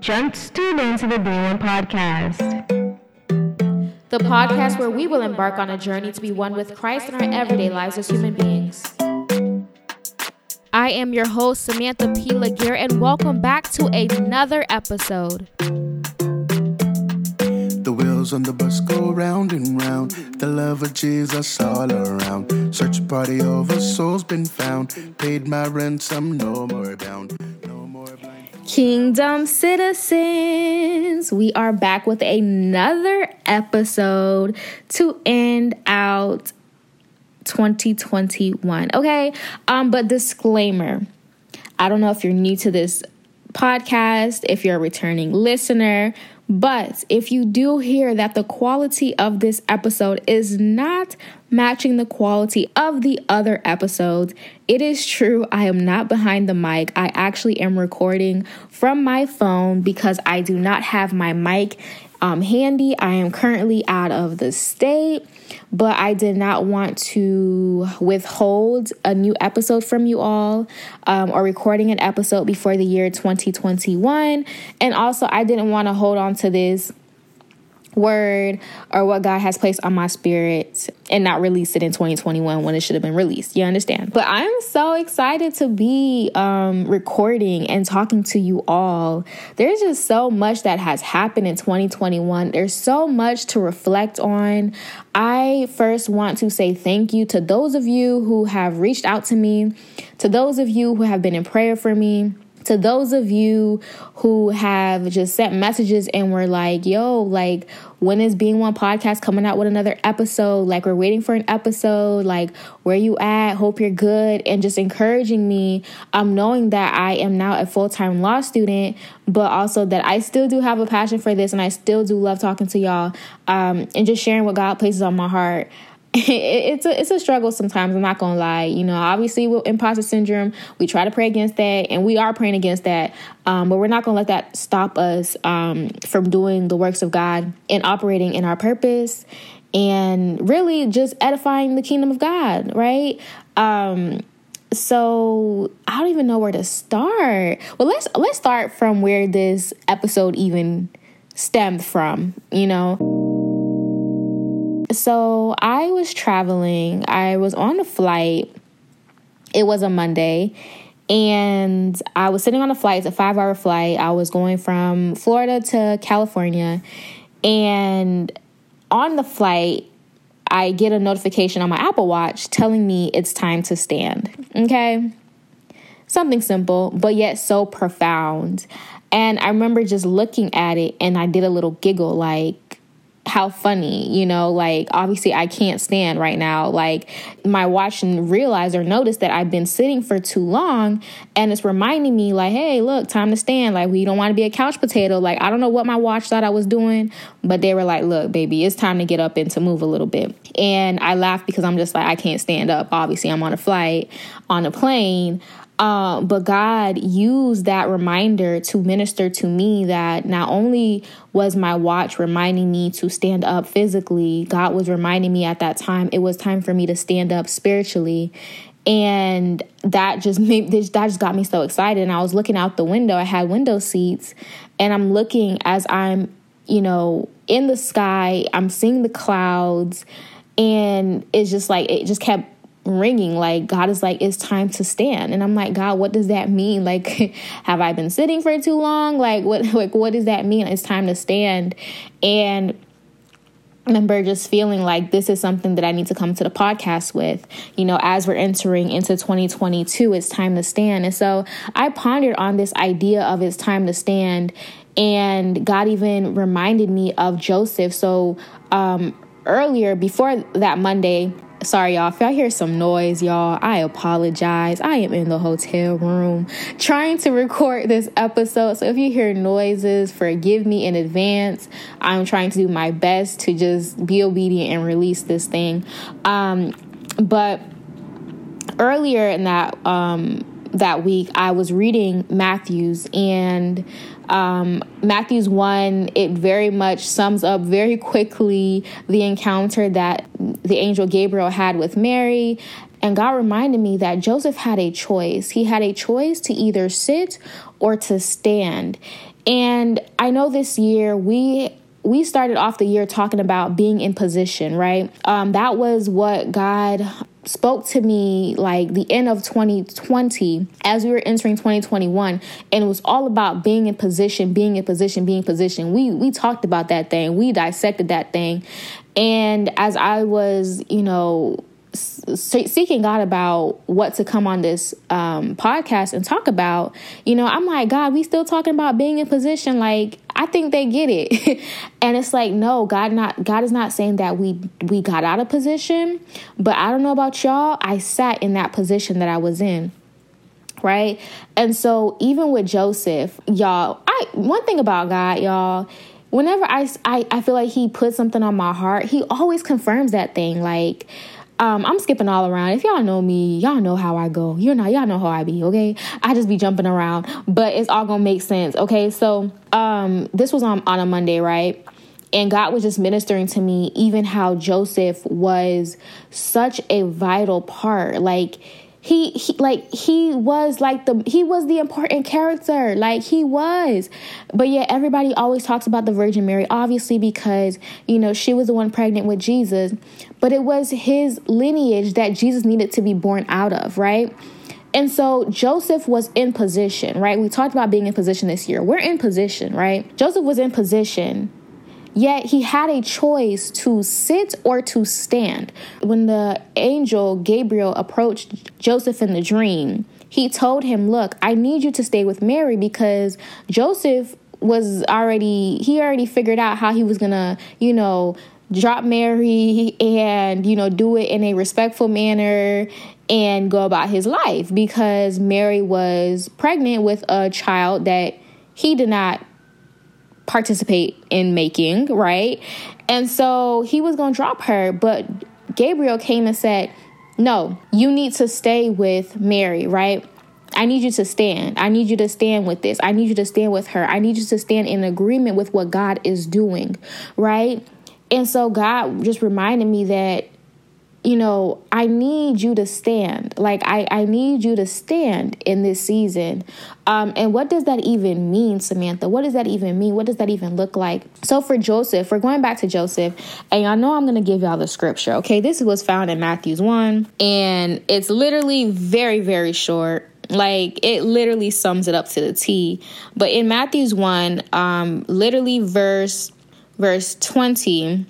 Just tune into the Day One podcast. The podcast where we will embark on a journey to be one with Christ in our everyday lives as human beings. I am your host, Samantha P. Laguerre, and welcome back to another episode. The wheels on the bus go round and round. The love of Jesus all around. Search party over, souls been found. Paid my ransom, no more bound. Kingdom citizens, we are back with another episode to end out 2021. Okay, um, but disclaimer I don't know if you're new to this podcast, if you're a returning listener, but if you do hear that the quality of this episode is not matching the quality of the other episodes, it is true. I am not behind the mic. I actually am recording from my phone because I do not have my mic um, handy. I am currently out of the state, but I did not want to withhold a new episode from you all um, or recording an episode before the year 2021. And also, I didn't want to hold on to this word or what God has placed on my spirit and not release it in 2021 when it should have been released. You understand? But I'm so excited to be um, recording and talking to you all. There's just so much that has happened in 2021. There's so much to reflect on. I first want to say thank you to those of you who have reached out to me, to those of you who have been in prayer for me to those of you who have just sent messages and were like, yo, like, when is Being One podcast coming out with another episode? Like, we're waiting for an episode. Like, where you at? Hope you're good. And just encouraging me, um, knowing that I am now a full time law student, but also that I still do have a passion for this and I still do love talking to y'all um, and just sharing what God places on my heart. It's a it's a struggle sometimes. I'm not gonna lie. You know, obviously with imposter syndrome, we try to pray against that, and we are praying against that. Um, but we're not gonna let that stop us um, from doing the works of God and operating in our purpose, and really just edifying the kingdom of God. Right. Um, so I don't even know where to start. Well, let's let's start from where this episode even stemmed from. You know. So I was traveling. I was on a flight. It was a Monday. And I was sitting on a flight, it's a five hour flight. I was going from Florida to California. And on the flight, I get a notification on my Apple Watch telling me it's time to stand. Okay? Something simple, but yet so profound. And I remember just looking at it and I did a little giggle like, how funny, you know, like obviously I can't stand right now. Like my watch and realize or notice that I've been sitting for too long and it's reminding me like, hey, look, time to stand. Like we don't want to be a couch potato. Like I don't know what my watch thought I was doing, but they were like, look, baby, it's time to get up and to move a little bit. And I laughed because I'm just like, I can't stand up. Obviously, I'm on a flight, on a plane. Uh, but God used that reminder to minister to me that not only was my watch reminding me to stand up physically, God was reminding me at that time it was time for me to stand up spiritually. And that just made that just got me so excited. And I was looking out the window. I had window seats, and I'm looking as I'm, you know, in the sky. I'm seeing the clouds, and it's just like it just kept ringing like god is like it's time to stand and i'm like god what does that mean like have i been sitting for too long like what like what does that mean it's time to stand and I remember just feeling like this is something that I need to come to the podcast with. You know, as we're entering into 2022, it's time to stand. And so I pondered on this idea of it's time to stand. And God even reminded me of Joseph. So um, earlier, before that Monday, Sorry, y'all. If y'all hear some noise, y'all, I apologize. I am in the hotel room trying to record this episode. So if you hear noises, forgive me in advance. I'm trying to do my best to just be obedient and release this thing. Um, but earlier in that um, that week, I was reading Matthew's and um, Matthew's 1, it very much sums up very quickly the encounter that the angel Gabriel had with Mary. And God reminded me that Joseph had a choice. He had a choice to either sit or to stand. And I know this year we we started off the year talking about being in position, right? Um, that was what God spoke to me like the end of 2020 as we were entering 2021 and it was all about being in position being in position being in position. We we talked about that thing. We dissected that thing. And as i was you know seeking God about what to come on this um, podcast and talk about, you know, I'm like, God, we still talking about being in position. Like, I think they get it, and it's like, no, God not God is not saying that we we got out of position, but I don't know about y'all. I sat in that position that I was in right? And so even with Joseph, y'all, I one thing about God, y'all, whenever I, I I feel like he puts something on my heart, he always confirms that thing. Like um, I'm skipping all around. If y'all know me, y'all know how I go. You're not, y'all know how I be, okay? I just be jumping around, but it's all gonna make sense, okay? So, um, this was on on a Monday, right? And God was just ministering to me, even how Joseph was such a vital part. Like he, like he was like the he was the important character like he was but yet everybody always talks about the virgin mary obviously because you know she was the one pregnant with jesus but it was his lineage that jesus needed to be born out of right and so Joseph was in position, right? We talked about being in position this year. We're in position, right? Joseph was in position Yet he had a choice to sit or to stand. When the angel Gabriel approached Joseph in the dream, he told him, Look, I need you to stay with Mary because Joseph was already, he already figured out how he was gonna, you know, drop Mary and, you know, do it in a respectful manner and go about his life because Mary was pregnant with a child that he did not participate in making, right? And so he was going to drop her, but Gabriel came and said, No, you need to stay with Mary, right? I need you to stand. I need you to stand with this. I need you to stand with her. I need you to stand in agreement with what God is doing, right? And so God just reminded me that you know, I need you to stand. Like I, I need you to stand in this season. Um, and what does that even mean, Samantha? What does that even mean? What does that even look like? So for Joseph, we're going back to Joseph, and y'all know I'm gonna give y'all the scripture. Okay, this was found in Matthew's one, and it's literally very, very short like it literally sums it up to the T. But in Matthew's 1, um, literally verse verse 20,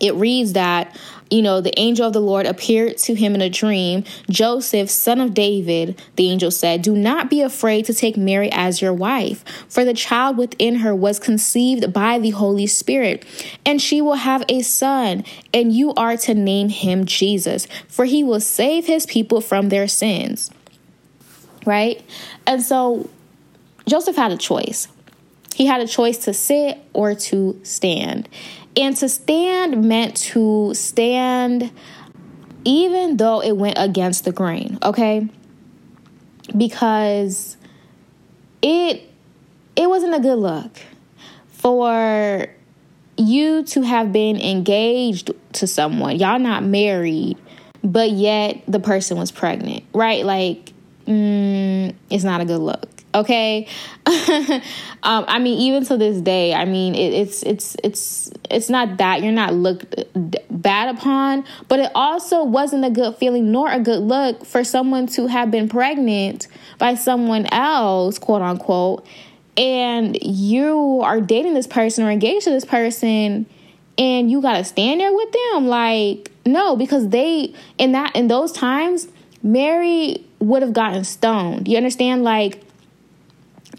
it reads that you know, the angel of the Lord appeared to him in a dream. Joseph, son of David, the angel said, Do not be afraid to take Mary as your wife, for the child within her was conceived by the Holy Spirit, and she will have a son, and you are to name him Jesus, for he will save his people from their sins. Right? And so Joseph had a choice. He had a choice to sit or to stand. And to stand meant to stand even though it went against the grain, okay? Because it it wasn't a good look for you to have been engaged to someone. Y'all not married, but yet the person was pregnant, right? Like mm, it's not a good look okay. Um, i mean even to this day i mean it, it's it's it's it's not that you're not looked bad upon but it also wasn't a good feeling nor a good look for someone to have been pregnant by someone else quote unquote and you are dating this person or engaged to this person and you gotta stand there with them? Like no because they in that in those times mary would have gotten stoned. You understand? Like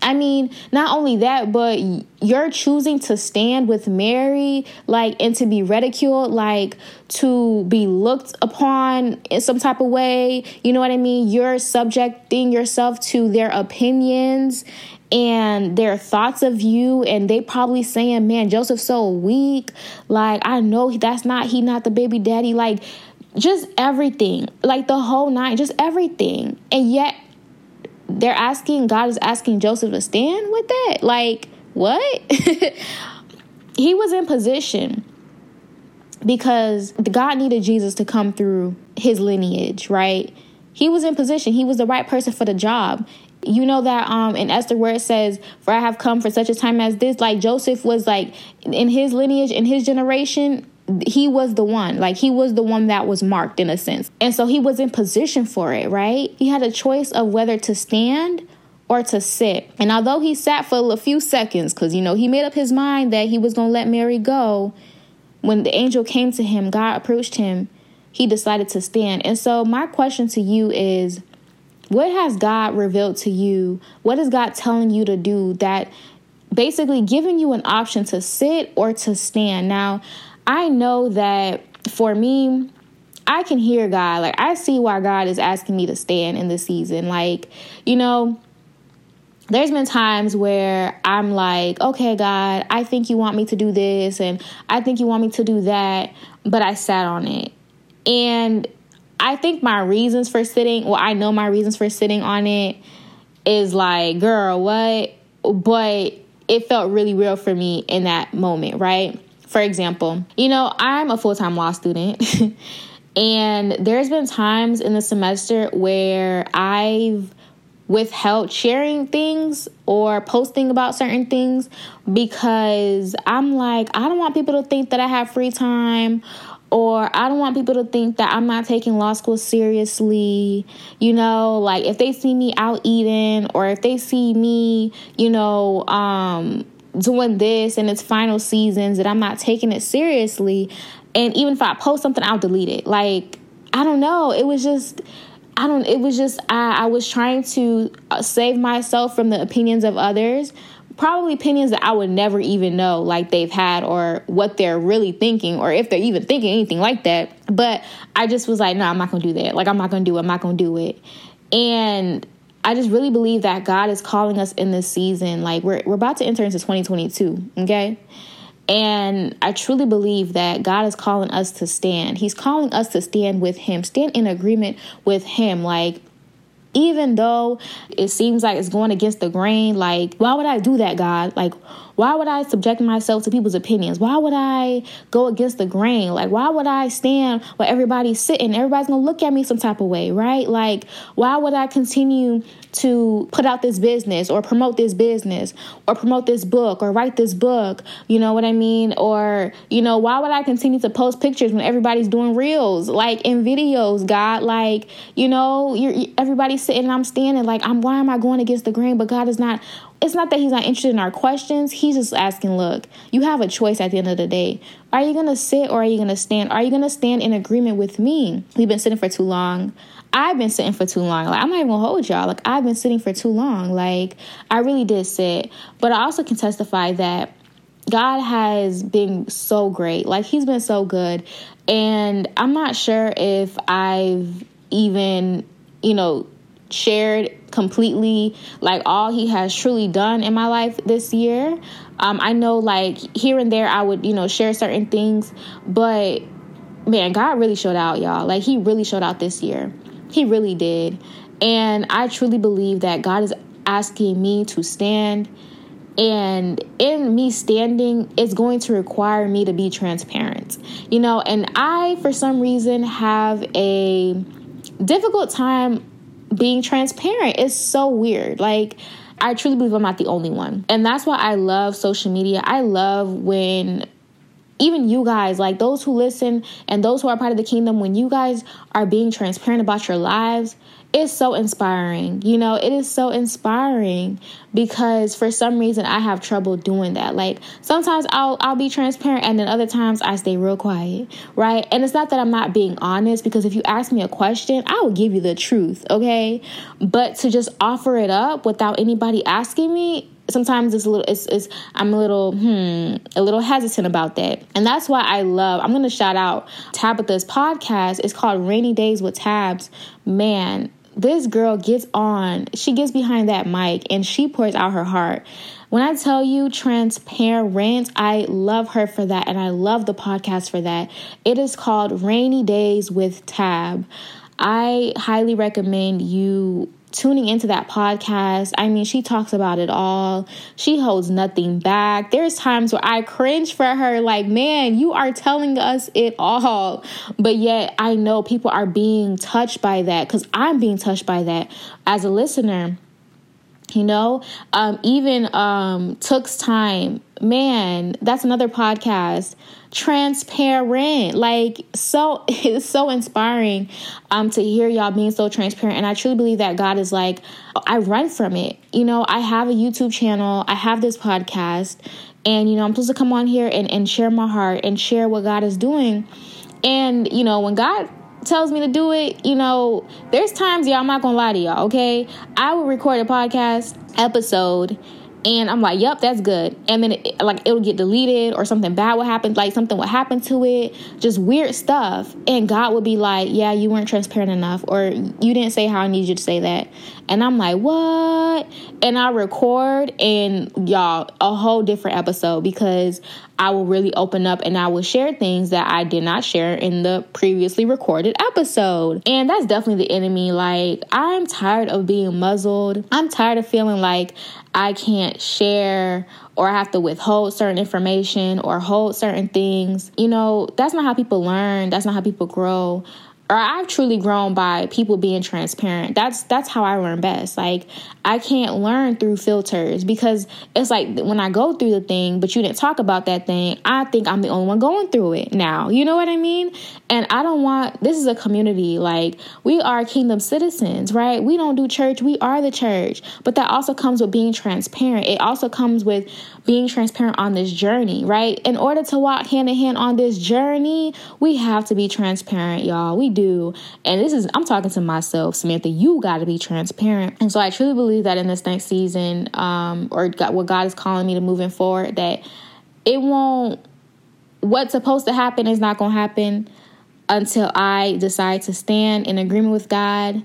I mean, not only that, but you're choosing to stand with Mary, like, and to be ridiculed, like, to be looked upon in some type of way. You know what I mean? You're subjecting yourself to their opinions and their thoughts of you and they probably saying man joseph's so weak like i know that's not he not the baby daddy like just everything like the whole night just everything and yet they're asking, God is asking Joseph to stand with that. Like, what? he was in position because God needed Jesus to come through his lineage, right? He was in position. He was the right person for the job. you know that um in Esther where it says, For I have come for such a time as this, like Joseph was like in his lineage, in his generation, he was the one like he was the one that was marked in a sense. And so he was in position for it right? He had a choice of whether to stand or to sit. And although he sat for a few seconds because you know he made up his mind that he was going to let mary go when the angel came to him god approached him he decided to stand. And so my question to you is what has god revealed to you? What is god telling you to do that basically giving you an option to sit or to stand? Now I know that for me, I can hear God. Like, I see why God is asking me to stand in the season. Like, you know, there's been times where I'm like, okay, God, I think you want me to do this and I think you want me to do that, but I sat on it. And I think my reasons for sitting, well, I know my reasons for sitting on it is like, girl, what? But it felt really real for me in that moment, right? For example, you know, I'm a full time law student. and there's been times in the semester where I've withheld sharing things or posting about certain things because I'm like, I don't want people to think that I have free time or I don't want people to think that I'm not taking law school seriously. You know, like if they see me out eating or if they see me, you know, um doing this and its final seasons that I'm not taking it seriously. And even if I post something, I'll delete it. Like, I don't know. It was just, I don't, it was just, I, I was trying to uh, save myself from the opinions of others. Probably opinions that I would never even know, like they've had, or what they're really thinking, or if they're even thinking anything like that. But I just was like, no, I'm not gonna do that. Like, I'm not gonna do it. I'm not gonna do it. And I just really believe that God is calling us in this season. Like we're we're about to enter into 2022, okay? And I truly believe that God is calling us to stand. He's calling us to stand with him, stand in agreement with him. Like even though it seems like it's going against the grain, like, why would I do that, God? Like, why would I subject myself to people's opinions? Why would I go against the grain? Like, why would I stand where everybody's sitting? Everybody's gonna look at me some type of way, right? Like, why would I continue to put out this business or promote this business or promote this book or write this book? You know what I mean? Or, you know, why would I continue to post pictures when everybody's doing reels, like in videos, God? Like, you know, you're everybody's sitting and I'm standing. Like, I'm why am I going against the grain? But God is not it's not that he's not interested in our questions. He's just asking, look, you have a choice at the end of the day. Are you to sit or are you to stand? Are you to stand in agreement with me? We've been sitting for too long. I've been sitting for too long. Like, I'm not even to hold y'all. Like, I've been sitting for too long. Like, I really did sit. But I also can testify that God has been so great. Like, he's been so good. And I'm not sure if I've even, you know, shared completely like all he has truly done in my life this year. Um, I know like here and there I would, you know, share certain things, but man, God really showed out, y'all. Like he really showed out this year. He really did. And I truly believe that God is asking me to stand and in me standing it's going to require me to be transparent you know and i for some reason have a difficult time being transparent is so weird. Like, I truly believe I'm not the only one. And that's why I love social media. I love when even you guys, like those who listen and those who are part of the kingdom, when you guys are being transparent about your lives, it's so inspiring. You know, it is so inspiring because for some reason I have trouble doing that. Like sometimes I'll I'll be transparent and then other times I stay real quiet, right? And it's not that I'm not being honest because if you ask me a question, I will give you the truth, okay? But to just offer it up without anybody asking me, sometimes it's a little it's, it's i'm a little hmm a little hesitant about that and that's why i love i'm gonna shout out tabitha's podcast it's called rainy days with tabs man this girl gets on, she gets behind that mic and she pours out her heart. When I tell you transparent, I love her for that and I love the podcast for that. It is called Rainy Days with Tab. I highly recommend you tuning into that podcast. I mean, she talks about it all. She holds nothing back. There's times where I cringe for her, like, man, you are telling us it all. But yet, I know people are being touched by that because I'm being touched by that as a listener. You know? Um, even um, took's time man that's another podcast. Transparent. Like so it's so inspiring um to hear y'all being so transparent. And i truly believe that god is like i run from it. You know i have a youtube channel. I have this podcast. And you know i'm supposed to come on here and, and share my heart and share what god is doing. And you know when god tells me to do it, you know, there's times, y'all, I'm not gonna lie to y'all, okay? I will record a podcast episode and I'm like, "Yep, that's good." And then it, like it'll get deleted or something bad will happen, like something will happen to it, just weird stuff. And God would be like, "Yeah, you weren't transparent enough or you didn't say how I need you to say that." And I'm like, "What?" And I record and y'all a whole different episode because I will really open up and I will share things that I did not share in the previously recorded episode. And that's definitely the enemy. Like, I'm tired of being muzzled. I'm tired of feeling like I can't share or I have to withhold certain information or hold certain things. You know, that's not how people learn, that's not how people grow or I've truly grown by people being transparent. That's that's how I learn best. Like I can't learn through filters because it's like when I go through the thing, but you didn't talk about that thing, I think I'm the only one going through it now. You know what I mean? And I don't want this is a community. Like we are kingdom citizens, right? We don't do church, we are the church. But that also comes with being transparent. It also comes with being transparent on this journey, right? In order to walk hand in hand on this journey, we have to be transparent, y'all. We do. And this is, I'm talking to myself, Samantha, you got to be transparent. And so I truly believe that in this next season, um, or what God is calling me to moving forward, that it won't, what's supposed to happen is not going to happen until I decide to stand in agreement with God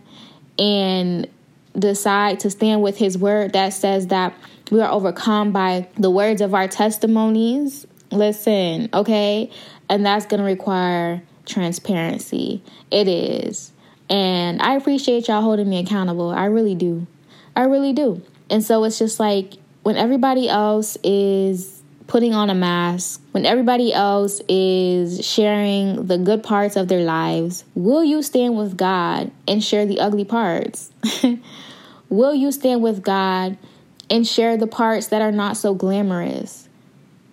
and decide to stand with His word that says that we are overcome by the words of our testimonies. Listen, okay? And that's going to require transparency. It is. And I appreciate y'all holding me accountable. I really do. I really do. And so it's just like when everybody else is putting on a mask, when everybody else is sharing the good parts of their lives, will you stand with God and share the ugly parts? will you stand with God and share the parts that are not so glamorous.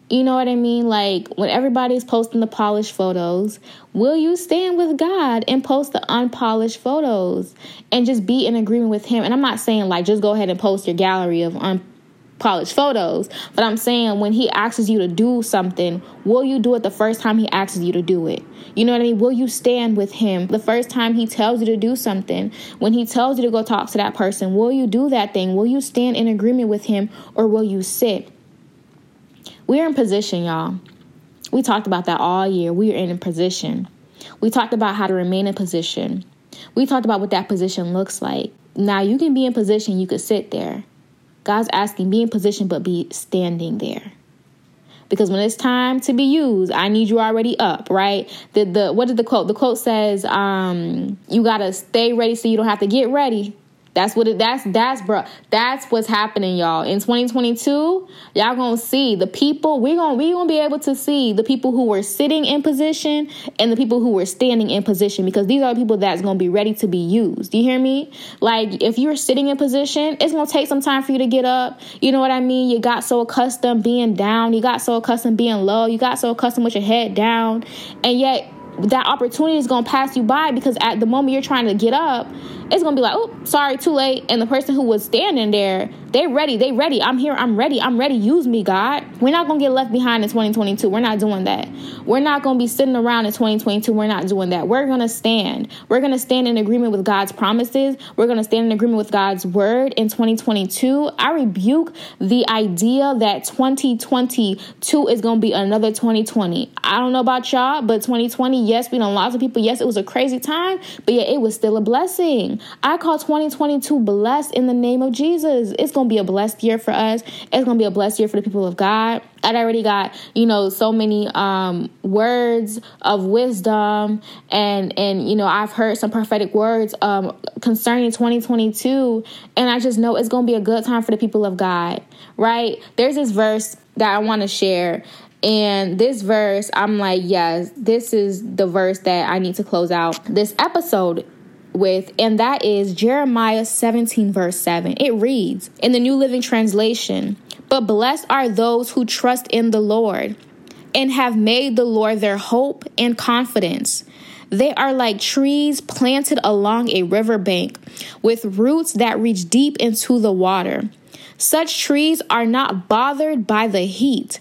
You know what I mean? Like when everybody's posting the polished photos, will you stand with God and post the unpolished photos and just be in agreement with Him? And I'm not saying like just go ahead and post your gallery of un- polished photos. But I'm saying when he asks you to do something, will you do it the first time he asks you to do it? You know what I mean? Will you stand with him the first time he tells you to do something? When he tells you to go talk to that person, will you do that thing? Will you stand in agreement with him or will you sit? We're in position, y'all. We talked about that all year. We are in a position. We talked about how to remain in position. We talked about what that position looks like. Now you can be in position, you could sit there. God's asking, be in position, but be standing there. Because when it's time to be used, I need you already up, right? The the what did the quote? The quote says, um, you gotta stay ready so you don't have to get ready. That's what it that's that's bro. That's what's happening, y'all. In 2022, y'all gonna see the people, we're gonna we gonna be able to see the people who were sitting in position and the people who were standing in position because these are the people that's gonna be ready to be used. Do You hear me? Like if you're sitting in position, it's gonna take some time for you to get up. You know what I mean? You got so accustomed being down, you got so accustomed being low, you got so accustomed with your head down, and yet that opportunity is going to pass you by because at the moment you're trying to get up, it's going to be like, oh, sorry, too late. And the person who was standing there, they ready. They ready. I'm here. I'm ready. I'm ready. Use me, God. We're not going to get left behind in 2022. We're not doing that. We're not going to be sitting around in 2022. We're not doing that. We're going to stand. We're going to stand in agreement with God's promises. We're going to stand in agreement with God's word in 2022. I rebuke the idea that 2022 is going to be another 2020. I don't know about y'all, but 2020, yes, we know lots of people. Yes, it was a crazy time, but yeah, it was still a blessing. I call 2022 blessed in the name of Jesus. It's going to be a blessed year for us. It's going to be a blessed year for the people of God. I already got, you know, so many um, words of wisdom and and you know, I've heard some prophetic words um, concerning 2022 and I just know it's going to be a good time for the people of God, right? There's this verse that I want to share and this verse, I'm like, yes, this is the verse that I need to close out this episode with, and that is Jeremiah 17, verse 7. It reads in the New Living Translation But blessed are those who trust in the Lord and have made the Lord their hope and confidence. They are like trees planted along a riverbank with roots that reach deep into the water. Such trees are not bothered by the heat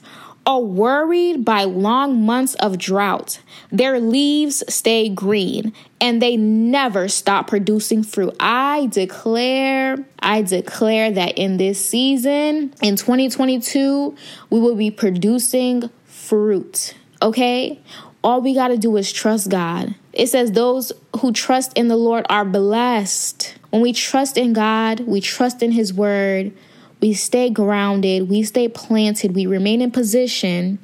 or worried by long months of drought. Their leaves stay green and they never stop producing fruit. I declare, I declare that in this season, in 2022, we will be producing fruit. Okay? All we got to do is trust God. It says, Those who trust in the Lord are blessed. When we trust in God, we trust in His word, we stay grounded, we stay planted, we remain in position,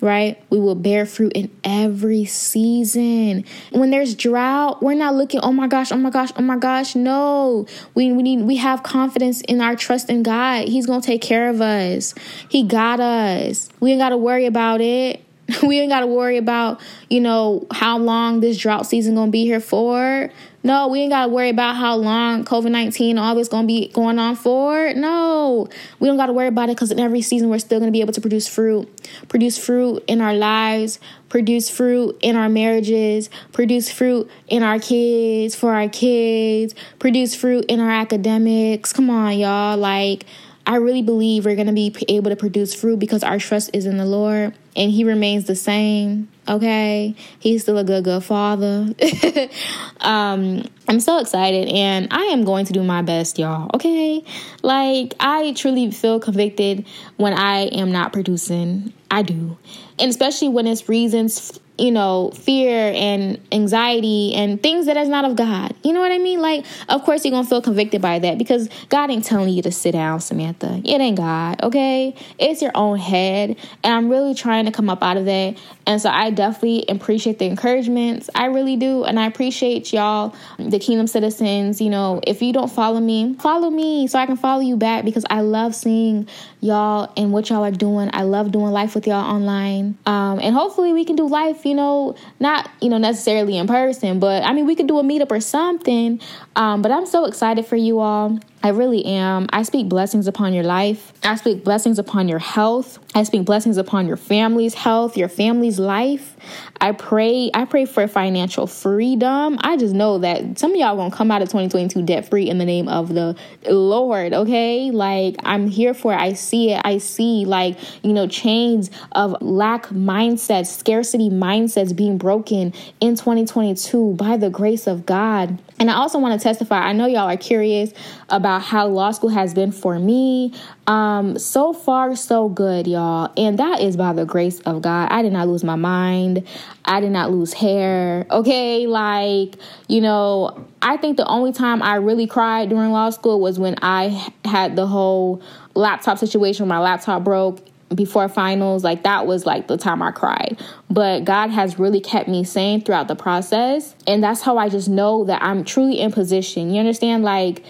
right? We will bear fruit in every season. When there's drought, we're not looking, oh my gosh, oh my gosh, oh my gosh. No. We we need we have confidence in our trust in God. He's gonna take care of us. He got us. We ain't gotta worry about it. We ain't got to worry about, you know, how long this drought season to be here for. No, we ain't got to worry about how long COVID 19 all this going to be going on for. No, we don't got to worry about it because in every season we're still going to be able to produce fruit, produce fruit in our lives, produce fruit in our marriages, produce fruit in our kids, for our kids, produce fruit in our academics. Come on, y'all. Like, I really believe we're going to be able to produce fruit because our trust is in the Lord and He remains the same. Okay. He's still a good, good father. um, I'm so excited and I am going to do my best, y'all. Okay. Like, I truly feel convicted when I am not producing. I do. And especially when it's reasons you know, fear and anxiety and things that is not of God. You know what I mean? Like, of course, you're to feel convicted by that because God ain't telling you to sit down, Samantha. It ain't God, okay? It's your own head. And I'm really trying to come up out of that. And so I definitely appreciate the encouragements. I really do. And I appreciate y'all, the Kingdom citizens. You know, if you don't follow me, follow me so I can follow you back because I love seeing y'all and what y'all are doing. I love doing life with y'all online. Um, and hopefully we can do life you know, not, you know, necessarily in person, but I mean, we could do a meetup or something. Um, but I'm so excited for you all. I really am. I speak blessings upon your life. I speak blessings upon your health. I speak blessings upon your family's health, your family's life. I pray, I pray for financial freedom. I just know that some of y'all gonna come out of 2022 debt free in the name of the Lord, okay? Like I'm here for it. I see it. I see like, you know, chains of lack mindsets, scarcity mindsets being broken in 2022 by the grace of God. And I also want to testify. I know y'all are curious about how law school has been for me. Um, so far, so good, y'all. And that is by the grace of God. I did not lose my mind. I did not lose hair. Okay. Like, you know, I think the only time I really cried during law school was when I had the whole laptop situation my laptop broke before finals like that was like the time i cried but god has really kept me sane throughout the process and that's how i just know that i'm truly in position you understand like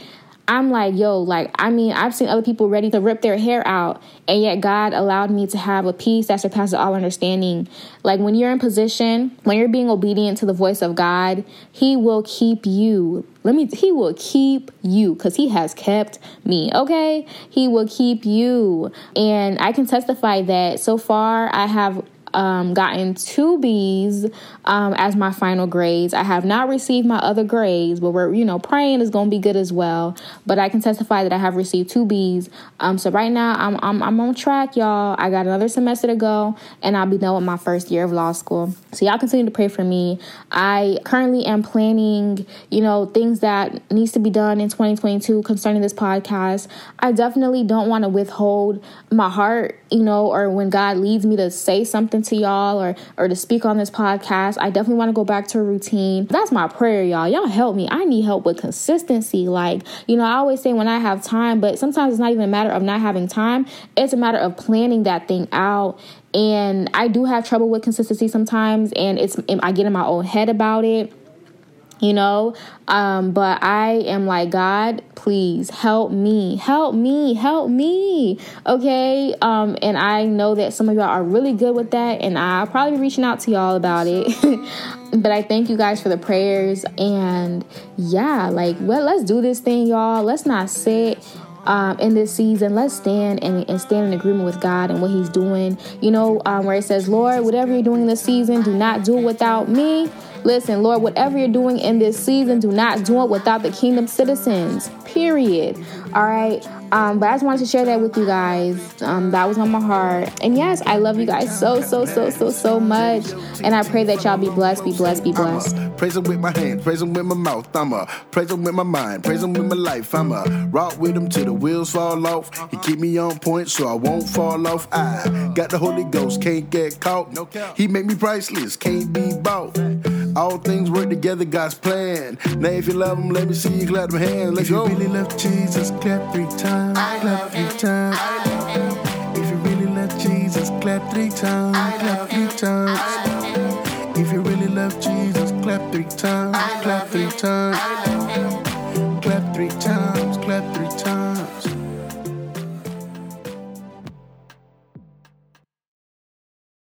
I'm like, yo, like, I mean, I've seen other people ready to rip their hair out, and yet God allowed me to have a peace that surpasses all understanding. Like, when you're in position, when you're being obedient to the voice of God, He will keep you. Let me, He will keep you because He has kept me, okay? He will keep you. And I can testify that so far I have um, gotten two B's um, as my final grades. I have not received my other grades, but we're, you know, praying is going to be good as well. But I can testify that I have received two B's. Um, so right now I'm, I'm, I'm on track, y'all. I got another semester to go and I'll be done with my first year of law school. So y'all continue to pray for me. I currently am planning, you know, things that needs to be done in 2022 concerning this podcast. I definitely don't want to withhold my heart, you know, or when God leads me to say something to y'all or or to speak on this podcast. I definitely want to go back to a routine. That's my prayer, y'all. Y'all help me. I need help with consistency. Like, you know, I always say when I have time, but sometimes it's not even a matter of not having time. It's a matter of planning that thing out and I do have trouble with consistency sometimes and it's I get in my own head about it you know? Um but i am like god please help me help me help me okay? Um and i know that some of y'all are really good with that and i'll probably be reaching out to y'all about it. But i thank you guys for the prayers and yeah like well let's do this thing y'all. Let's not sit um, in this season, let's stand and, and, stand in agreement with God and what He's doing. You know, um, where it says, Lord, whatever you're doing this season, do not do it without me. Listen, Lord, whatever you're doing in this season, do not do it without the kingdom citizens. Period. All right. Um, but I just wanted to share that with you guys. Um, that was on my heart. And yes, I love you guys so, so, so, so, so much. And I pray that y'all be blessed, be blessed, be blessed. Praise him with my hands, praise him with my mouth. I'm a praise him with my mind, praise him with my life. I'm a rock with him till the wheels fall off. He keep me on point so I won't fall off. I got the Holy Ghost, can't get caught. He make me priceless, can't be bought. All things work together, God's plan. Now if you love him, let me see you clap them hands. Let's if go. you really love Jesus, clap three times. Clap three times. If you really love Jesus, clap three times. Clap three times. If you really love Jesus, clap three times. Clap three times. Clap three times. Clap three